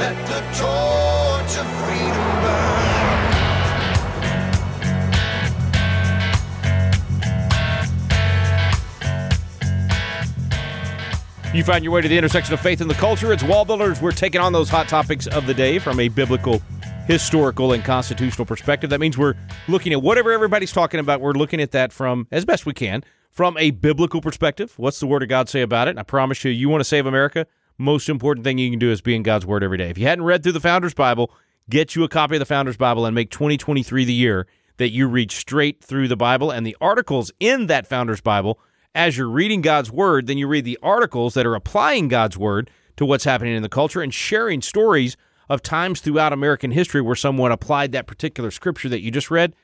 Let the torch of freedom burn. You find your way to the intersection of faith and the culture. It's Wall Builders. We're taking on those hot topics of the day from a biblical, historical, and constitutional perspective. That means we're looking at whatever everybody's talking about. We're looking at that from, as best we can, from a biblical perspective. What's the Word of God say about it? And I promise you, you want to save America, most important thing you can do is be in God's Word every day. If you hadn't read through the Founders Bible, get you a copy of the Founders Bible and make 2023 the year that you read straight through the Bible and the articles in that Founders Bible as you're reading God's word, then you read the articles that are applying God's word to what's happening in the culture and sharing stories of times throughout American history where someone applied that particular scripture that you just read.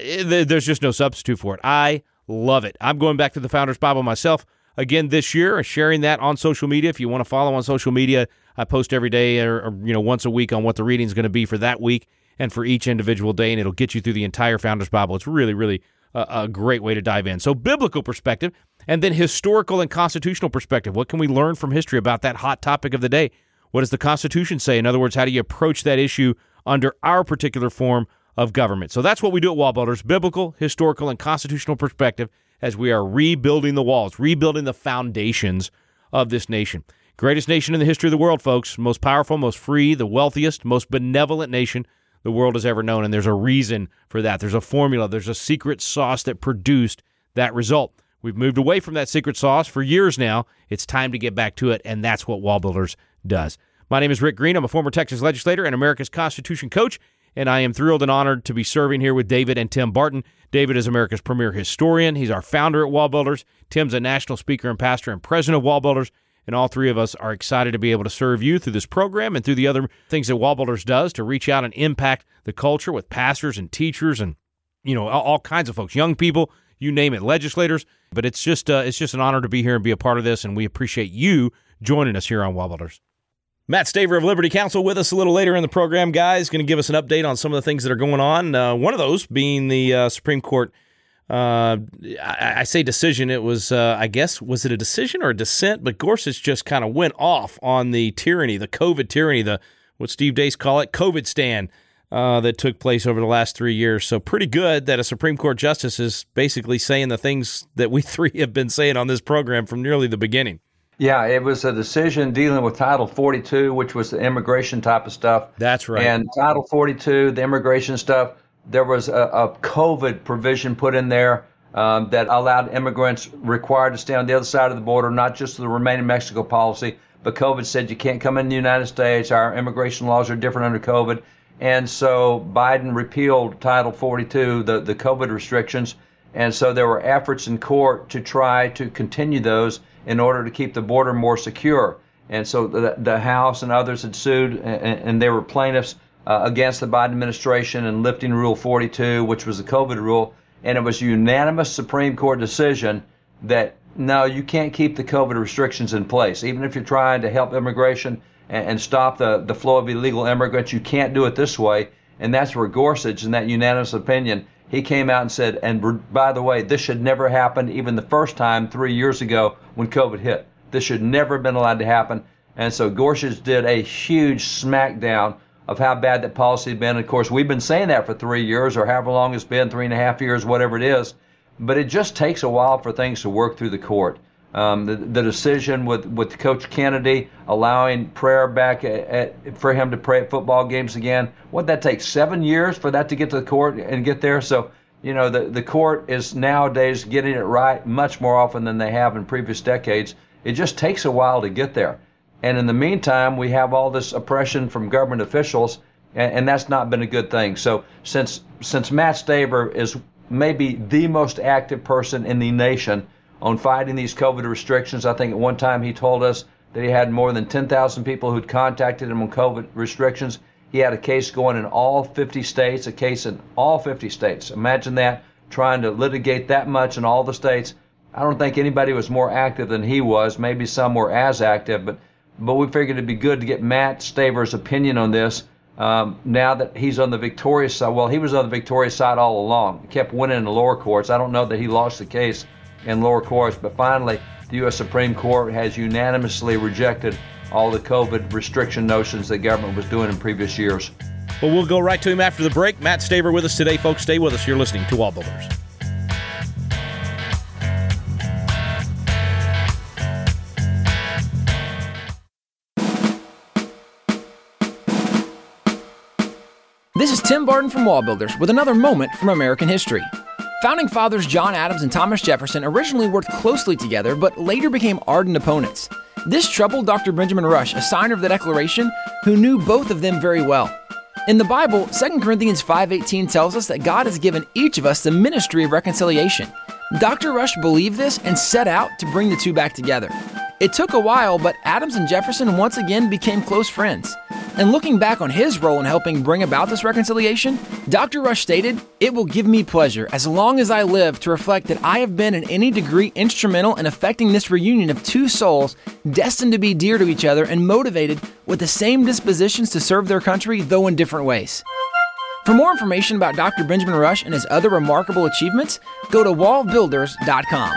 Eh, there's just no substitute for it. I love it. I'm going back to the Founders Bible myself again this year, sharing that on social media. If you want to follow on social media, I post every day or, or you know once a week on what the reading is going to be for that week and for each individual day, and it'll get you through the entire Founders Bible. It's really, really a, a great way to dive in. So, biblical perspective, and then historical and constitutional perspective. What can we learn from history about that hot topic of the day? What does the Constitution say? In other words, how do you approach that issue under our particular form of government? So that's what we do at Wall Builders biblical, historical, and constitutional perspective as we are rebuilding the walls, rebuilding the foundations of this nation. Greatest nation in the history of the world, folks. Most powerful, most free, the wealthiest, most benevolent nation the world has ever known. And there's a reason for that. There's a formula, there's a secret sauce that produced that result. We've moved away from that secret sauce for years now. It's time to get back to it, and that's what Wall Builders does. My name is Rick Green. I'm a former Texas legislator and America's Constitution coach, and I am thrilled and honored to be serving here with David and Tim Barton. David is America's premier historian. He's our founder at Wall Builders. Tim's a national speaker and pastor and president of Wall Builders. And all three of us are excited to be able to serve you through this program and through the other things that Wall Builders does to reach out and impact the culture with pastors and teachers and you know all, kinds of folks, young people, you name it, legislators. But it's just uh, it's just an honor to be here and be a part of this, and we appreciate you joining us here on Wall Builders. Mat Staver of Liberty Counsel with us a little later in the program, guys. Going to give us an update on some of the things that are going on. Uh, one of those being the uh, Supreme Court uh, I, I, say decision. It was, uh, I guess, was it a decision or a dissent? But Gorsuch just kind of went off on the tyranny, the COVID tyranny, the what Steve Deace call it, COVID stand uh, that took place over the last three years. So pretty good that a Supreme Court justice is basically saying the things that we three have been saying on this program from nearly the beginning. Yeah, it was a decision dealing with Title 42, which was the immigration type of stuff. That's right. And Title 42, the immigration stuff there was a, a COVID provision put in there um, that allowed immigrants required to stay on the other side of the border, not just the remain in Mexico policy, but COVID said you can't come in the United States. Our immigration laws are different under COVID. And so Biden repealed Title 42, the, the COVID restrictions. And so there were efforts in court to try to continue those in order to keep the border more secure. And so the, the House and others had sued, and, and were plaintiffs uh, against the Biden administration and lifting Rule 42, which was the COVID rule. And it was a unanimous Supreme Court decision that no, you can't keep the COVID restrictions in place. Even if you're trying to help immigration and, and stop the, the flow of illegal immigrants, you can't do it this way. And that's where Gorsuch, in that unanimous opinion, he came out and said, and by the way, this should never happen even the first time three years ago when COVID hit. This should never have been allowed to happen. And so Gorsuch did a huge smackdown of how bad that policy had been. Of course, we've been saying that for three years or however long it's been, three and a half years, whatever it is. But it just takes a while for things to work through the court. Um, the, the, decision with, with Coach Kennedy allowing prayer back at, at, for him to pray at football games again. What that takes seven years for that to get to the court and get there. So you know the the court is nowadays getting it right much more often than they have in previous decades. It just takes a while to get there. And in the meantime, we have all this oppression from government officials, and, and that's not been a good thing. So since since Mat Staver is maybe the most active person in the nation on fighting these COVID restrictions, I think at one time he told us that he had more than 10,000 people who'd contacted him on COVID restrictions. He had a case going in all 50 states, a case in all 50 states. Imagine that, trying to litigate that much in all the states. I don't think anybody was more active than he was. Maybe some were as active, but but we figured it'd be good to get Mat Staver's opinion on this. Um, now that he's on the victorious side, well, he was on the victorious side all along. He kept winning in the lower courts. I don't know that he lost the case in lower courts, but finally, the U.S. Supreme Court has unanimously rejected all the COVID restriction notions the government was doing in previous years. Well, we'll go right to him after the break. Mat Staver with us today, folks. Stay with us. You're listening to Wall Builders. This is Tim Barton from Wall Builders with another moment from American history. Founding fathers John Adams and Thomas Jefferson originally worked closely together, but later became ardent opponents. This troubled Dr. Benjamin Rush, a signer of the Declaration, who knew both of them very well. In the Bible, 2 Corinthians 5:18 tells us that God has given each of us the ministry of reconciliation. Dr. Rush believed this and set out to bring the two back together. It took a while, but Adams and Jefferson once again became close friends. And looking back on his role in helping bring about this reconciliation, Dr. Rush stated, It will give me pleasure as long as I live to reflect that I have been in any degree instrumental in effecting this reunion of two souls destined to be dear to each other and motivated with the same dispositions to serve their country, though in different ways. For more information about Dr. Benjamin Rush and his other remarkable achievements, go to wallbuilders.com.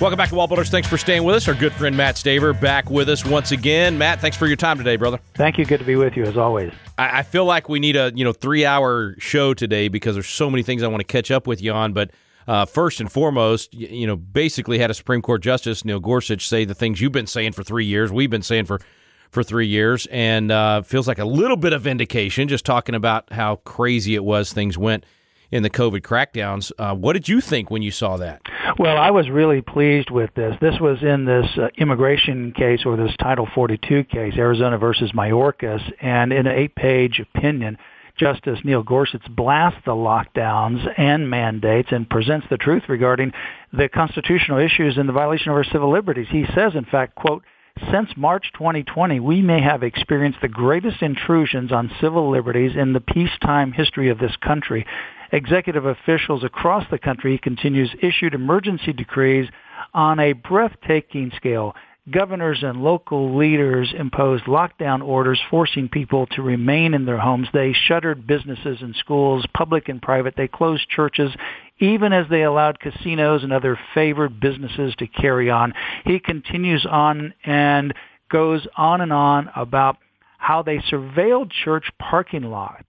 Welcome back to Wall Builders. Thanks for staying with us. Our good friend Mat Staver back with us once again. Mat, thanks for your time today, brother. Thank you. Good to be with you as always. I, I feel like we need a you know three hour show today because there's so many things I want to catch up with you on. But uh, first and foremost, you, you know, basically had a Supreme Court Justice Neil Gorsuch say the things you've been saying for three years, we've been saying for for three years, and uh, feels like a little bit of vindication. Just talking about how crazy it was things went in the COVID crackdowns. Uh, what did you think when you saw that? Well, I was really pleased with this. This was in this uh, immigration case or this Title 42 case, Arizona versus Mayorkas, and in an eight-page opinion, Justice Neil Gorsuch blasts the lockdowns and mandates and presents the truth regarding the constitutional issues and the violation of our civil liberties. He says, in fact, quote, since March 2020, we may have experienced the greatest intrusions on civil liberties in the peacetime history of this country. Executive officials across the country, he continues, issued emergency decrees on a breathtaking scale. Governors and local leaders imposed lockdown orders forcing people to remain in their homes. They shuttered businesses and schools, public and private. They closed churches, even as they allowed casinos and other favored businesses to carry on. He continues on and goes on and on about how they surveilled church parking lots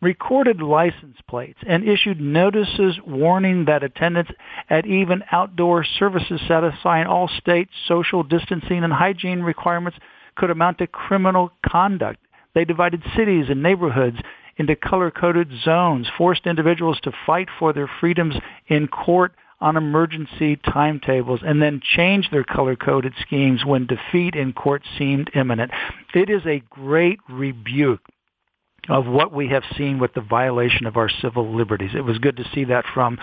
recorded license plates, and issued notices warning that attendance at even outdoor services satisfying all state social distancing and hygiene requirements could amount to criminal conduct. They divided cities and neighborhoods into color-coded zones, forced individuals to fight for their freedoms in court on emergency timetables and then changed their color-coded schemes when defeat in court seemed imminent. It is a great rebuke of what we have seen with the violation of our civil liberties. It was good to see that from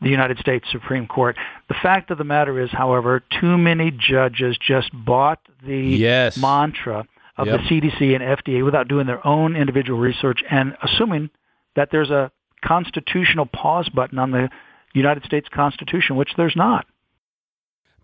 the United States Supreme Court. The fact of the matter is, however, too many judges just bought the yes. mantra of Yep. the CDC and FDA without doing their own individual research and assuming that there's a constitutional pause button on the United States Constitution, which there's not.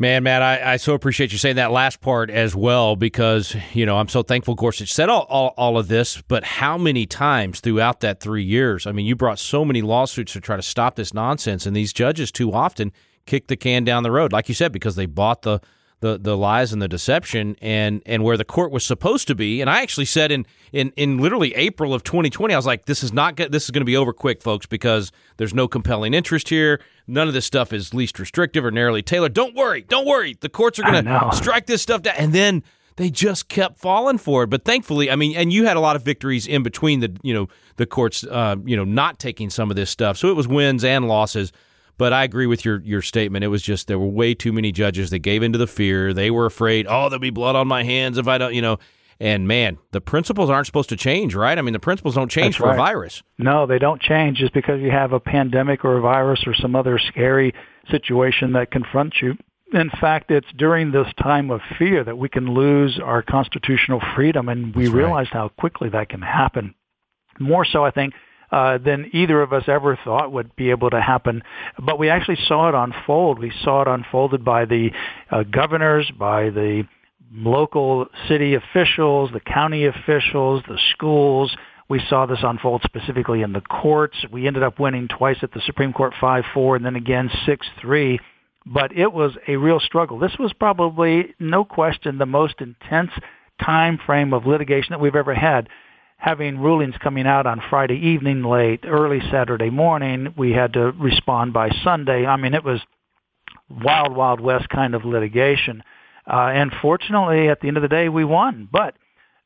Man, Mat, I, I so appreciate you saying that last part as well because, you know, I'm so thankful Gorsuch said all, all, all of this, but how many times throughout that three years? I mean, you brought so many lawsuits to try to stop this nonsense, and these judges too often kick the can down the road, like you said, because they bought the the, the lies and the deception and, and where the court was supposed to be. And I actually said in, in, in literally April of 2020, I was like, this is not good. This is going to be over quick, folks, because there's no compelling interest here. None of this stuff is least restrictive or narrowly tailored. Don't worry. Don't worry. The courts are going to strike this stuff down. And then they just kept falling for it. But thankfully, I mean, and you had a lot of victories in between the, you know, the courts, uh, you know, not taking some of this stuff. So it was wins and losses. But I agree with your your statement. It was just there were way too many judges that gave into the fear. They were afraid, oh, there'll be blood on my hands if I don't, you know. And man, the principles aren't supposed to change, right? I mean, the principles don't change That's for a virus. No, they don't change just because you have a pandemic or a virus or some other scary situation that confronts you. In fact, it's during this time of fear that we can lose our constitutional freedom, and we That's right. how quickly that can happen. More so, I think, uh, than either of us ever thought would be able to happen. But we actually saw it unfold. We saw it unfolded by the uh, governors, by the local city officials, the county officials, the schools. We saw this unfold specifically in the courts. We ended up winning twice at the Supreme Court 5-4 and then again 6-3. But it was a real struggle. This was probably, no question, the most intense time frame of litigation that we've ever had having rulings coming out on Friday evening late, early Saturday morning. We had to respond by Sunday. I mean, it was wild, wild west kind of litigation. Uh, and fortunately, at the end of the day, we won. But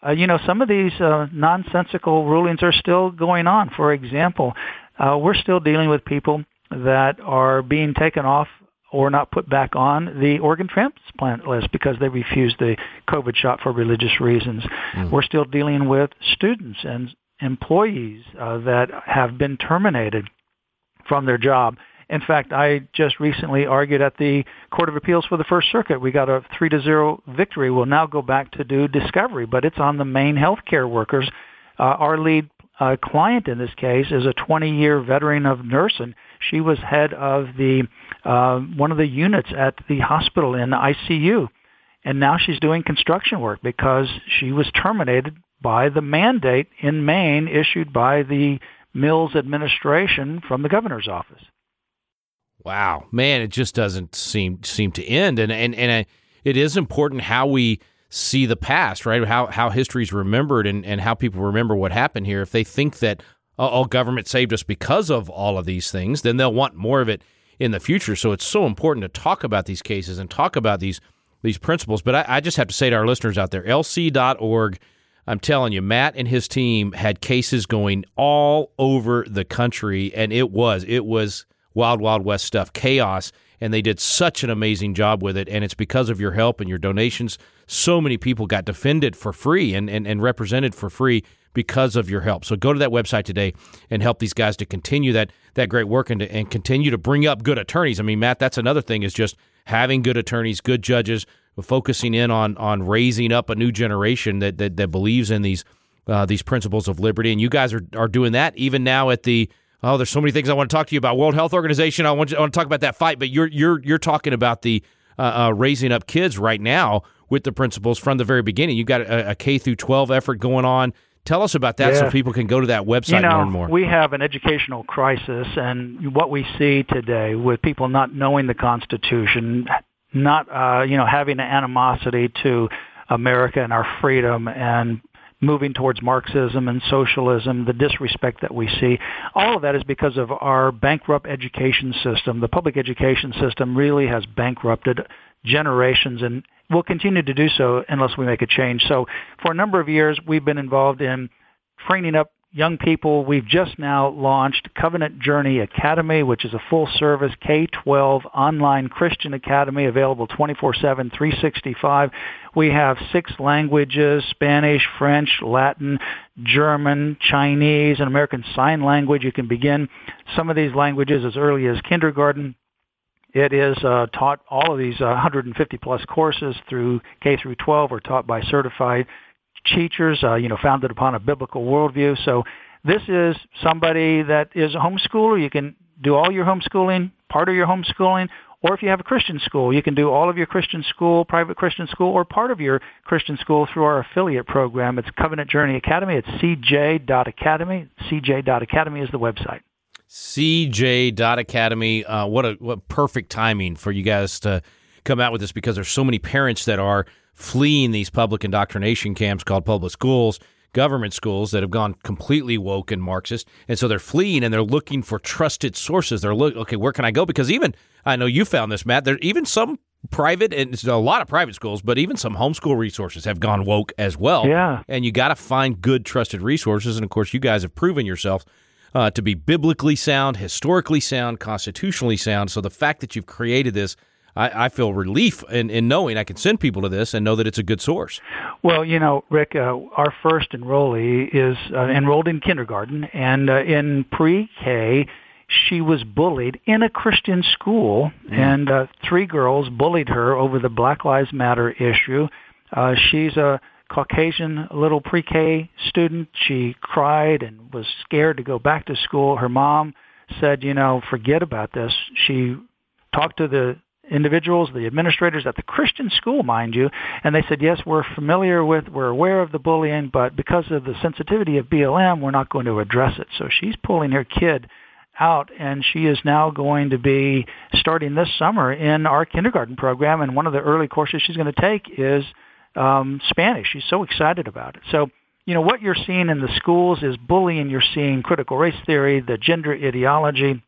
uh, you know, some of these uh, nonsensical rulings are still going on. For example, uh, we're still dealing with people that are being taken off or not put back on the organ transplant list because they refused the COVID shot for religious reasons. Mm. We're still dealing with students and employees uh, that have been terminated from their job. In fact, I just recently argued at the Court of Appeals for the First Circuit. We got a three to zero victory. We'll now go back to do discovery, but it's on the Maine healthcare workers. Uh, our lead uh, client in this case is a 20-year veteran of nursing. She was head of the uh, one of the units at the hospital in the ICU, and now she's doing construction work because she was terminated by the mandate in Maine issued by the Mills administration from the governor's office. Wow, man, it just doesn't seem seem to end, and and and it is important how we see the past, right? How how history is remembered and and how people remember what happened here. If they think that oh, government saved us because of all of these things, then they'll want more of it in the future. So it's so important to talk about these cases and talk about these these principles. But I, I just have to say to our listeners out there, lc.org. I'm telling you, Mat and his team had cases going all over the country, and it was it was wild wild west stuff, chaos, and they did such an amazing job with it. And it's because of your help and your donations. So many people got defended for free and and, and represented for free because of your help. So go to that website today and help these guys to continue that that great work and to, and continue to bring up good attorneys. I mean, Mat, that's another thing is just having good attorneys, good judges, focusing in on on raising up a new generation that that, that believes in these uh, these principles of liberty. And you guys are are doing that even now at the oh, there's so many things I want to talk to you about. World Health Organization. I want you, I want to talk about that fight, but you're you're you're talking about the uh, uh, raising up kids right now with the principles from the very beginning. You've got a, a K through 12 effort going on. Tell us about that yeah. so people can go to that website you know, and learn more. We have an educational crisis, and what we see today with people not knowing the Constitution, not uh, you know having an animosity to America and our freedom, and moving towards Marxism and socialism, the disrespect that we see, all of that is because of our bankrupt education system. The public education system really has bankrupted generations and will continue to do so unless we make a change. So for a number of years, we've been involved in training up young people. We've just now launched Covenant Journey Academy, which is a full service K-12 online Christian academy available 24-7, 365. We have six languages, Spanish, French, Latin, German, Chinese, and American Sign Language. You can begin some of these languages as early as kindergarten. It is uh, taught all of these uh, 150 plus courses through K through 12 are taught by certified teachers, uh, you know, founded upon a biblical worldview. So this is somebody that is a homeschooler. You can do all your homeschooling, part of your homeschooling, or if you have a Christian school, you can do all of your Christian school, private Christian school, or part of your Christian school through our affiliate program. It's Covenant Journey Academy. It's cj.academy. cj.academy is the website. CJ.Academy. Uh, what a what perfect timing for you guys to come out with this because there's so many parents that are fleeing these public indoctrination camps called public schools, government schools that have gone completely woke and Marxist, and so they're fleeing and they're looking for trusted sources. They're look okay, where can I go? Because even I know you found this, Mat. There even some private and it's a lot of private schools, but even some homeschool resources have gone woke as well. Yeah, and you got to find good, trusted resources, and of course, you guys have proven yourself uh, to be biblically sound, historically sound, constitutionally sound. So the fact that you've created this, I, I feel relief in, in, knowing I can send people to this and know that it's a good source. Well, you know, Rick, uh, our first enrollee is uh, enrolled in kindergarten, and uh, in pre-K, she was bullied in a Christian school, mm. and uh, three girls bullied her over the Black Lives Matter issue. Uh, she's a Caucasian little pre-K student. She cried and was scared to go back to school. Her mom said, you know, forget about this. She talked to the individuals, the administrators at the Christian school, mind you, and they said, yes, we're familiar with, we're aware of the bullying, but because of the sensitivity of BLM, we're not going to address it. So she's pulling her kid out and she is now going to be starting this summer in our kindergarten program and one of the early courses she's going to take is um, Spanish. She's so excited about it. So, you know, what you're seeing in the schools is bullying. You're seeing critical race theory, the gender ideology,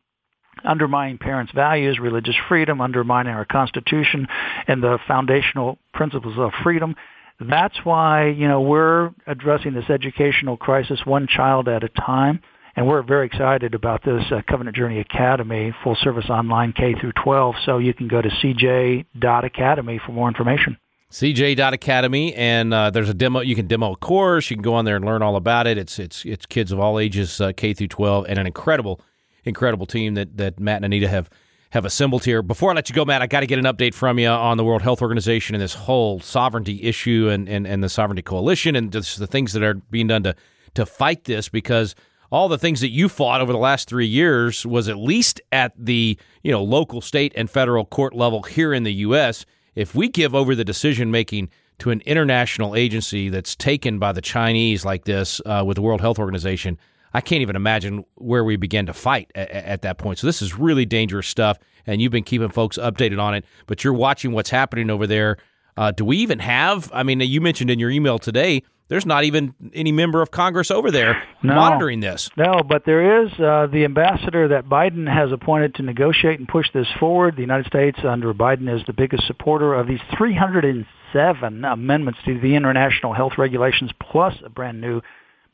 undermining parents' values, religious freedom, undermining our Constitution and the foundational principles of freedom. That's why, you know, we're addressing this educational crisis one child at a time. And we're very excited about this uh, Covenant Journey Academy, full service online K through 12. So you can go to cj.academy for more information. CJ.academy, and uh, there's a demo. You can demo a course. You can go on there and learn all about it. It's it's it's kids of all ages, uh, K through 12, and an incredible incredible team that that Mat and Anita have have assembled here. Before I let you go, Mat, I got to get an update from you on the World Health Organization and this whole sovereignty issue and and, and the sovereignty coalition and just the things that are being done to to fight this because all the things that you fought over the last three years was at least at the you know local, state, and federal court level here in the U.S. If we give over the decision making to an international agency that's taken by the Chinese like this uh, with the World Health Organization, I can't even imagine where we began to fight at, at, that point. So this is really dangerous stuff, and you've been keeping folks updated on it. But you're watching what's happening over there. Uh, do we even have? I mean, you mentioned in your email today. There's not even any member of Congress over there no, monitoring this. No, but there is uh, the ambassador that Biden has appointed to negotiate and push this forward. The United States under Biden is the biggest supporter of these 307 amendments to the international health regulations, plus a brand new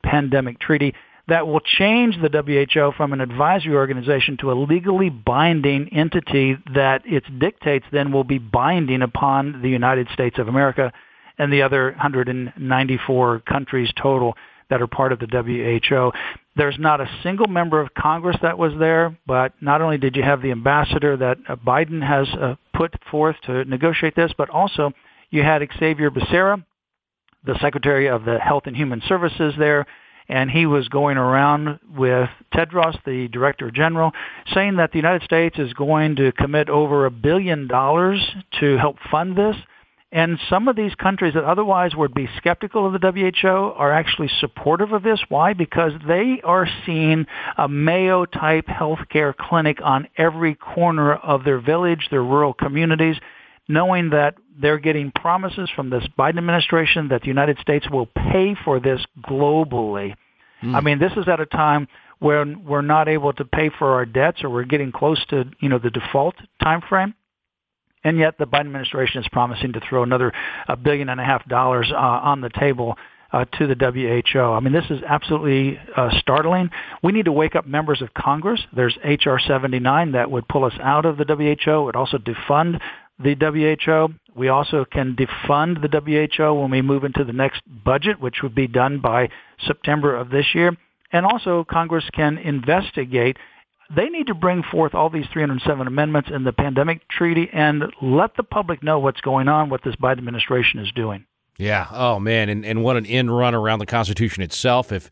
pandemic treaty that will change the WHO from an advisory organization to a legally binding entity that its dictates then will be binding upon the United States of America and the other 194 countries total that are part of the WHO. There's not a single member of Congress that was there, but not only did you have the ambassador that uh, Biden has uh, put forth to negotiate this, but also you had Xavier Becerra, the Secretary of the Health and Human Services there, and he was going around with Tedros, the Director General, saying that the United States is going to commit over a billion dollars to help fund this. And some of these countries that otherwise would be skeptical of the WHO are actually supportive of this. Why? Because they are seeing a Mayo type healthcare clinic on every corner of their village, their rural communities, knowing that they're getting promises from this Biden administration that the United States will pay for this globally. Mm. I mean, this is at a time when we're not able to pay for our debts or we're getting close to, you know, the default time frame. And yet the Biden administration is promising to throw another a billion and a half dollars uh, on the table uh, to the WHO. I mean, this is absolutely uh, startling. We need to wake up members of Congress. There's H.R. 79 that would pull us out of the WHO. It would also defund the WHO. We also can defund the WHO when we move into the next budget, which would be done by September of this year. And also Congress can investigate. They need to bring forth all these 307 amendments in the pandemic treaty and let the public know what's going on, what this Biden administration is doing. Yeah. Oh man, and and what an end run around the Constitution itself. If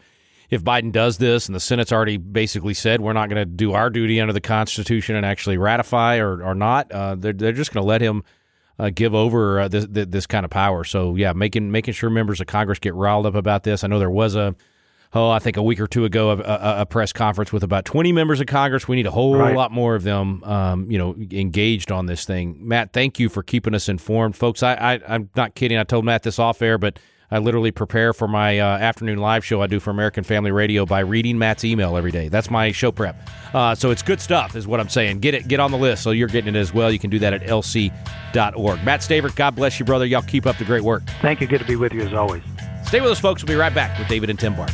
if Biden does this and the Senate's already basically said we're not going to do our duty under the Constitution and actually ratify or, or not, uh, they're, they're just going to let him uh, give over uh, this, this kind of power. So, yeah, making making sure members of Congress get riled up about this. I know there was a, oh, I think a week or two ago, a, a, a press conference with about 20 members of Congress. We need a whole right. lot more of them, um, you know, engaged on this thing. Mat, thank you for keeping us informed. Folks, I, I, I'm not kidding. I told Mat this off air, but – I literally prepare for my uh, afternoon live show I do for American Family Radio by reading Mat's email every day. That's my show prep. Uh, so it's good stuff, is what I'm saying. Get it, get on the list, so you're getting it as well. You can do that at lc.org. Mat Staver, God bless you, brother. Y'all keep up the great work. Thank you. Good to be with you as always. Stay with us, folks. We'll be right back with David and Tim Bart.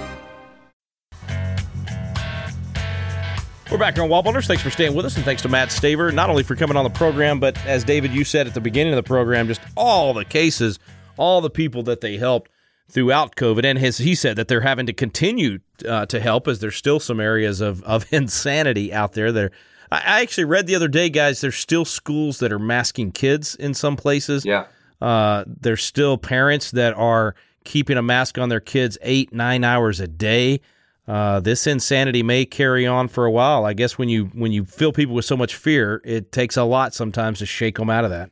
We're back on Wall Thanks for staying with us, and thanks to Mat Staver, not only for coming on the program, but as David, you said at the beginning of the program, just all the cases, all the people that they helped throughout COVID. And his, he said that they're having to continue uh, to help as there's still some areas of, of insanity out there. There, I actually read the other day, guys, there's still schools that are masking kids in some places. Yeah. Uh, there's still parents that are keeping a mask on their kids eight, nine hours a day. Uh, this insanity may carry on for a while. I guess when you when you fill people with so much fear, it takes a lot sometimes to shake them out of that.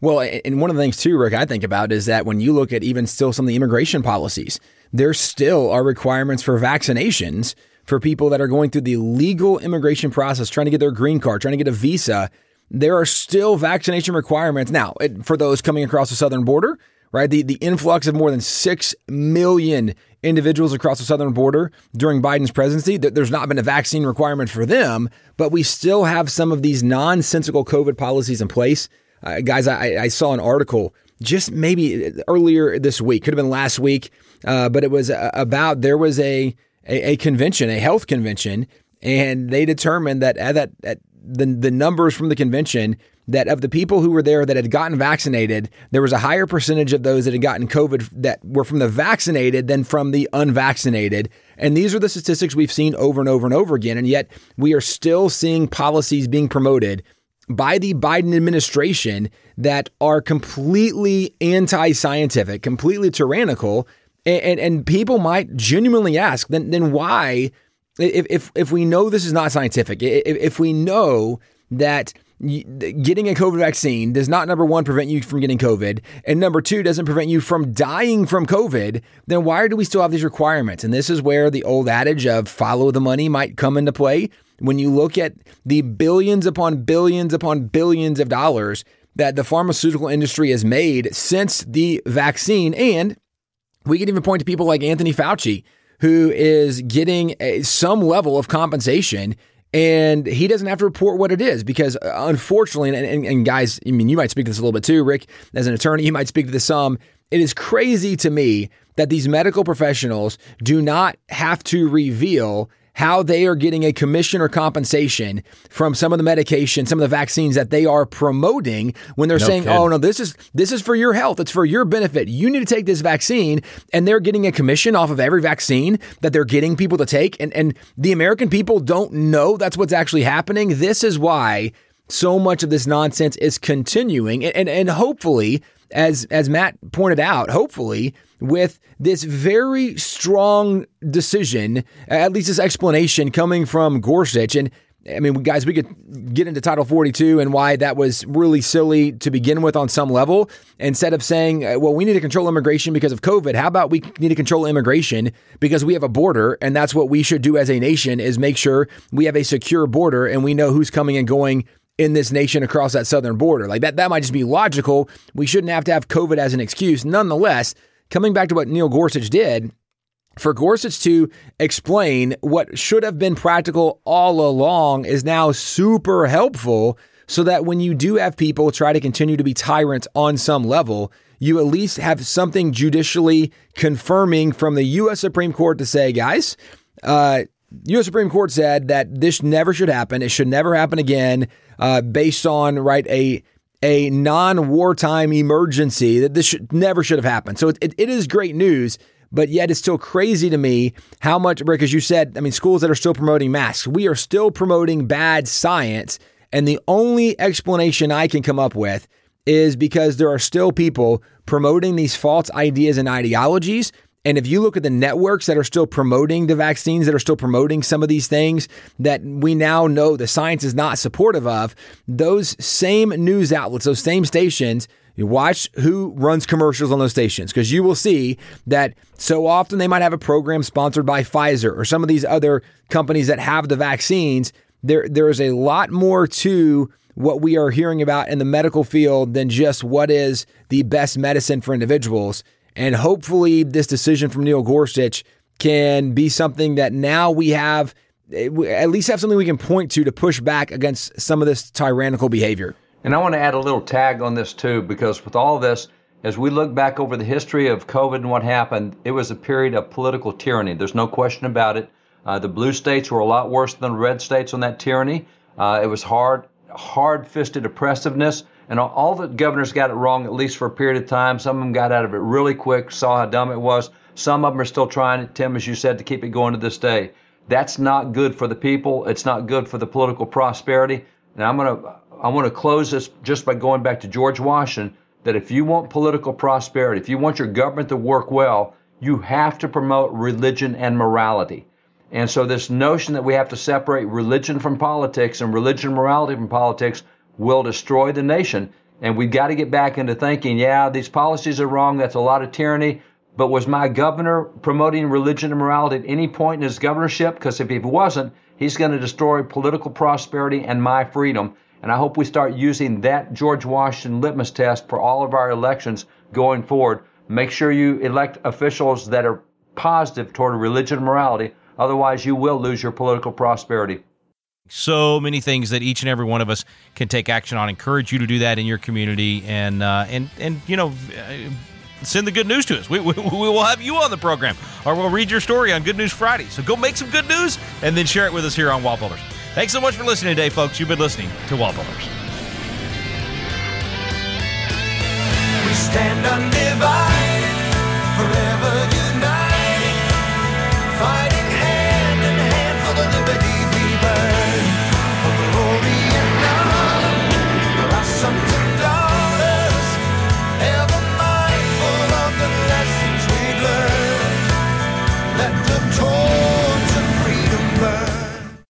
Well, and one of the things too, Rick, I think about is that when you look at even still some of the immigration policies, there still are requirements for vaccinations for people that are going through the legal immigration process, trying to get their green card, trying to get a visa. There are still vaccination requirements now for those coming across the southern border right? The, the influx of more than 6 million individuals across the southern border during Biden's presidency, there's not been a vaccine requirement for them, but we still have some of these nonsensical COVID policies in place. Uh, guys, I, I, saw an article just maybe earlier this week, could have been last week, uh, but it was uh, about there was a, a, a convention, a health convention, and they determined that at that at the the numbers from the convention that of the people who were there that had gotten vaccinated, there was a higher percentage of those that had gotten COVID that were from the vaccinated than from the unvaccinated. And these are the statistics we've seen over and over and over again. And yet we are still seeing policies being promoted by the Biden administration that are completely anti scientific, completely tyrannical. And, and, and, people might genuinely ask, then, then why, if, if, if we know this is not scientific, if, if we know that getting a COVID vaccine does not, number one, prevent you from getting COVID, and number two, doesn't prevent you from dying from COVID, then why do we still have these requirements? And this is where the old adage of follow the money might come into play. When you look at the billions upon billions upon billions of dollars that the pharmaceutical industry has made since the vaccine, and we can even point to people like Anthony Fauci, who is getting a, some level of compensation and he doesn't have to report what it is because uh, unfortunately and, and, and, guys i mean you might speak to this a little bit too rick as an attorney you might speak to this some. It is crazy to me that these medical professionals do not have to reveal how they are getting a commission or compensation from some of the medication, some of the vaccines that they are promoting when they're no saying, oh, kidding. "Oh no, this is this is for your health. It's for your benefit. You need to take this vaccine." And they're getting a commission off of every vaccine that they're getting people to take and and the American people don't know that's what's actually happening. This is why so much of this nonsense is continuing and and, and hopefully as as Mat pointed out, hopefully with this very strong decision, at least this explanation coming from Gorsuch. And I mean, guys, we could get into Title 42 and why that was really silly to begin with on some level. Instead of saying, uh, well, we need to control immigration because of COVID, how about we need to control immigration because we have a border and that's what we should do as a nation is make sure we have a secure border and we know who's coming and going in this nation across that southern border. Like that, that might just be logical. We shouldn't have to have COVID as an excuse. Nonetheless, coming back to what Neil Gorsuch did, for Gorsuch to explain what should have been practical all along is now super helpful so that when you do have people try to continue to be tyrants on some level, you at least have something judicially confirming from the U.S. Supreme Court to say, guys, uh, U.S. Supreme Court said that this never should happen. It should never happen again, uh, based on right a a non wartime emergency that this should, never should have happened. So it, it, it is great news, but yet it's still crazy to me how much, Rick, as you said, I mean, schools that are still promoting masks, we are still promoting bad science. And the only explanation I can come up with is because there are still people promoting these false ideas and ideologies and if you look at the networks that are still promoting the vaccines, that are still promoting some of these things that we now know the science is not supportive of, those same news outlets, those same stations You watch who runs commercials on those stations because you will see that so often they might have a program sponsored by Pfizer or some of these other companies that have the vaccines. There, there is a lot more to what we are hearing about in the medical field than just what is the best medicine for individuals. And hopefully, this decision from Neil Gorsuch can be something that now we have at least have something we can point to to push back against some of this tyrannical behavior. And I want to add a little tag on this too, because with all this, as we look back over the history of COVID and what happened, it was a period of political tyranny. There's no question about it. Uh, the blue states were a lot worse than the red states on that tyranny. Uh, it was hard, hard-fisted oppressiveness, and all, the governors got it wrong at least for a period of time. Some of them got out of it really quick, saw how dumb it was. Some of them are still trying, Tim, as you said, to keep it going to this day. That's not good for the people. It's not good for the political prosperity. And I'm going to I want to close this just by going back to George Washington that if you want political prosperity, if you want your government to work well, you have to promote religion and morality. And so, this notion that we have to separate religion from politics and religion and morality from politics will destroy the nation. And we've got to get back into thinking, yeah, these policies are wrong. That's a lot of tyranny. But was my governor promoting religion and morality at any point in his governorship? Because if he wasn't, he's going to destroy political prosperity and my freedom. And I hope we start using that George Washington litmus test for all of our elections going forward. Make sure you elect officials that are positive toward religion and morality. Otherwise, you will lose your political prosperity. So many things that each and every one of us can take action on. Encourage you to do that in your community, and uh, and and you know, send the good news to us. We, we, we will have you on the program, or we'll read your story on Good News Friday. So go make some good news, and then share it with us here on Wall Builders. Thanks so much for listening today, folks. You've been listening to Wall Builders. We stand undivided.